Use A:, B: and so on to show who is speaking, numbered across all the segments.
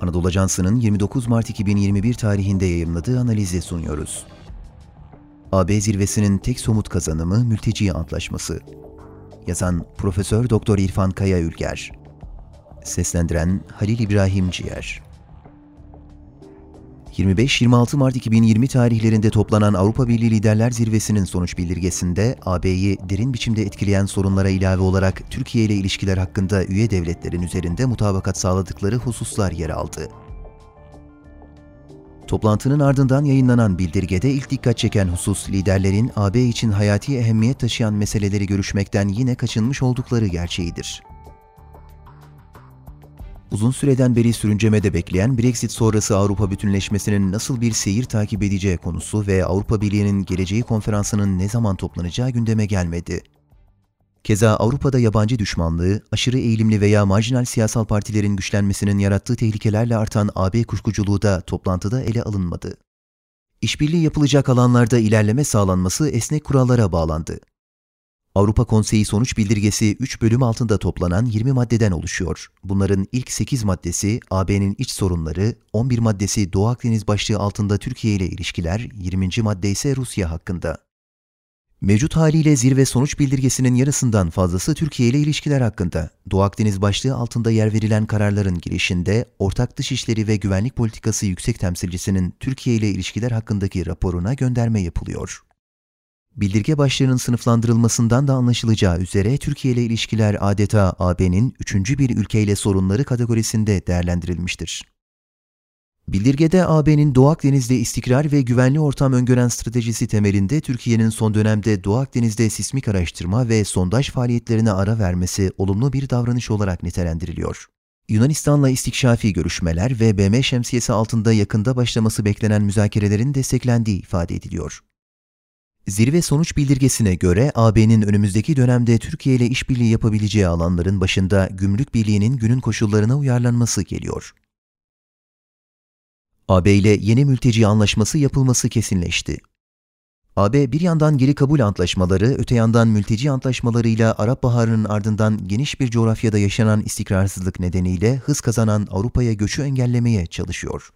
A: Anadolu Ajansı'nın 29 Mart 2021 tarihinde yayımladığı analizi sunuyoruz. AB zirvesinin tek somut kazanımı mülteci antlaşması. Yazan Profesör Doktor İrfan Kaya Ülger. Seslendiren Halil İbrahim Ciğer. 25-26 Mart 2020 tarihlerinde toplanan Avrupa Birliği Liderler Zirvesi'nin sonuç bildirgesinde AB'yi derin biçimde etkileyen sorunlara ilave olarak Türkiye ile ilişkiler hakkında üye devletlerin üzerinde mutabakat sağladıkları hususlar yer aldı. Toplantının ardından yayınlanan bildirgede ilk dikkat çeken husus liderlerin AB için hayati ehemmiyet taşıyan meseleleri görüşmekten yine kaçınmış oldukları gerçeğidir. Uzun süreden beri sürüncemede bekleyen Brexit sonrası Avrupa bütünleşmesinin nasıl bir seyir takip edeceği konusu ve Avrupa Birliği'nin geleceği konferansının ne zaman toplanacağı gündeme gelmedi. Keza Avrupa'da yabancı düşmanlığı, aşırı eğilimli veya marjinal siyasal partilerin güçlenmesinin yarattığı tehlikelerle artan AB kuşkuculuğu da toplantıda ele alınmadı. İşbirliği yapılacak alanlarda ilerleme sağlanması esnek kurallara bağlandı. Avrupa Konseyi sonuç bildirgesi 3 bölüm altında toplanan 20 maddeden oluşuyor. Bunların ilk 8 maddesi AB'nin iç sorunları, 11 maddesi Doğu Akdeniz başlığı altında Türkiye ile ilişkiler, 20. madde ise Rusya hakkında. Mevcut haliyle zirve sonuç bildirgesinin yarısından fazlası Türkiye ile ilişkiler hakkında. Doğu Akdeniz başlığı altında yer verilen kararların girişinde Ortak Dışişleri ve Güvenlik Politikası Yüksek Temsilcisinin Türkiye ile ilişkiler hakkındaki raporuna gönderme yapılıyor. Bildirge başlığının sınıflandırılmasından da anlaşılacağı üzere Türkiye ile ilişkiler adeta AB'nin üçüncü bir ülkeyle sorunları kategorisinde değerlendirilmiştir. Bildirgede AB'nin Doğu Akdeniz'de istikrar ve güvenli ortam öngören stratejisi temelinde Türkiye'nin son dönemde Doğu Akdeniz'de sismik araştırma ve sondaj faaliyetlerine ara vermesi olumlu bir davranış olarak nitelendiriliyor. Yunanistan'la istikşafi görüşmeler ve BM şemsiyesi altında yakında başlaması beklenen müzakerelerin desteklendiği ifade ediliyor. Zirve sonuç bildirgesine göre AB'nin önümüzdeki dönemde Türkiye ile işbirliği yapabileceği alanların başında gümrük birliğinin günün koşullarına uyarlanması geliyor. AB ile yeni mülteci anlaşması yapılması kesinleşti. AB bir yandan geri kabul antlaşmaları, öte yandan mülteci antlaşmalarıyla Arap Baharı'nın ardından geniş bir coğrafyada yaşanan istikrarsızlık nedeniyle hız kazanan Avrupa'ya göçü engellemeye çalışıyor.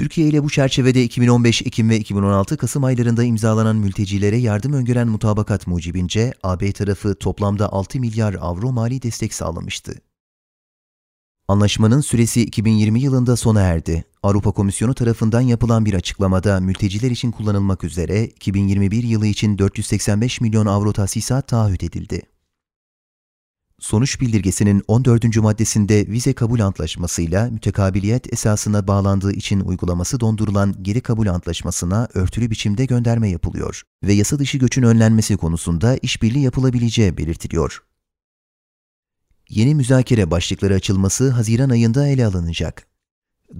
A: Türkiye ile bu çerçevede 2015 Ekim ve 2016 Kasım aylarında imzalanan mültecilere yardım öngören mutabakat mucibince AB tarafı toplamda 6 milyar avro mali destek sağlamıştı. Anlaşmanın süresi 2020 yılında sona erdi. Avrupa Komisyonu tarafından yapılan bir açıklamada mülteciler için kullanılmak üzere 2021 yılı için 485 milyon avro tahsisat taahhüt edildi. Sonuç bildirgesinin 14. maddesinde vize kabul antlaşmasıyla mütekabiliyet esasına bağlandığı için uygulaması dondurulan geri kabul antlaşmasına örtülü biçimde gönderme yapılıyor ve yasa dışı göçün önlenmesi konusunda işbirliği yapılabileceği belirtiliyor. Yeni müzakere başlıkları açılması Haziran ayında ele alınacak.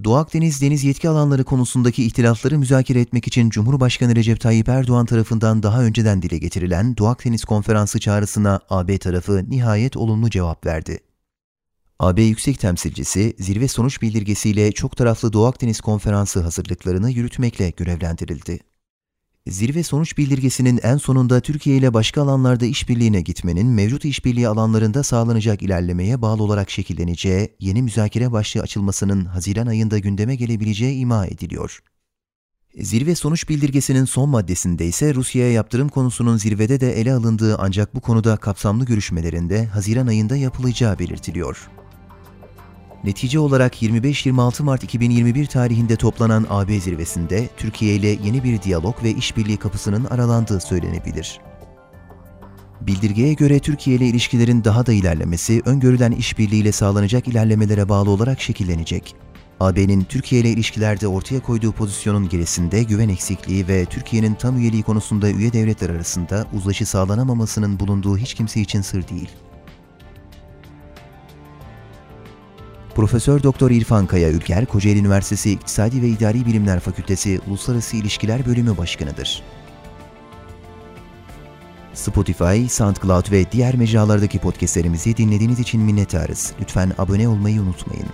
A: Doğu Akdeniz deniz yetki alanları konusundaki ihtilafları müzakere etmek için Cumhurbaşkanı Recep Tayyip Erdoğan tarafından daha önceden dile getirilen Doğu Akdeniz Konferansı çağrısına AB tarafı nihayet olumlu cevap verdi. AB Yüksek Temsilcisi, zirve sonuç bildirgesiyle çok taraflı Doğu Akdeniz Konferansı hazırlıklarını yürütmekle görevlendirildi. Zirve sonuç bildirgesinin en sonunda Türkiye ile başka alanlarda işbirliğine gitmenin mevcut işbirliği alanlarında sağlanacak ilerlemeye bağlı olarak şekilleneceği yeni müzakere başlığı açılmasının Haziran ayında gündeme gelebileceği ima ediliyor. Zirve sonuç bildirgesinin son maddesinde ise Rusya'ya yaptırım konusunun zirvede de ele alındığı ancak bu konuda kapsamlı görüşmelerinde Haziran ayında yapılacağı belirtiliyor. Netice olarak 25-26 Mart 2021 tarihinde toplanan AB zirvesinde Türkiye ile yeni bir diyalog ve işbirliği kapısının aralandığı söylenebilir. Bildirgeye göre Türkiye ile ilişkilerin daha da ilerlemesi öngörülen işbirliğiyle sağlanacak ilerlemelere bağlı olarak şekillenecek. AB'nin Türkiye ile ilişkilerde ortaya koyduğu pozisyonun gerisinde güven eksikliği ve Türkiye'nin tam üyeliği konusunda üye devletler arasında uzlaşı sağlanamamasının bulunduğu hiç kimse için sır değil. Profesör Doktor İrfan Kaya Ülker, Kocaeli Üniversitesi İktisadi ve İdari Bilimler Fakültesi Uluslararası İlişkiler Bölümü Başkanıdır. Spotify, SoundCloud ve diğer mecralardaki podcastlerimizi dinlediğiniz için minnettarız. Lütfen abone olmayı unutmayın.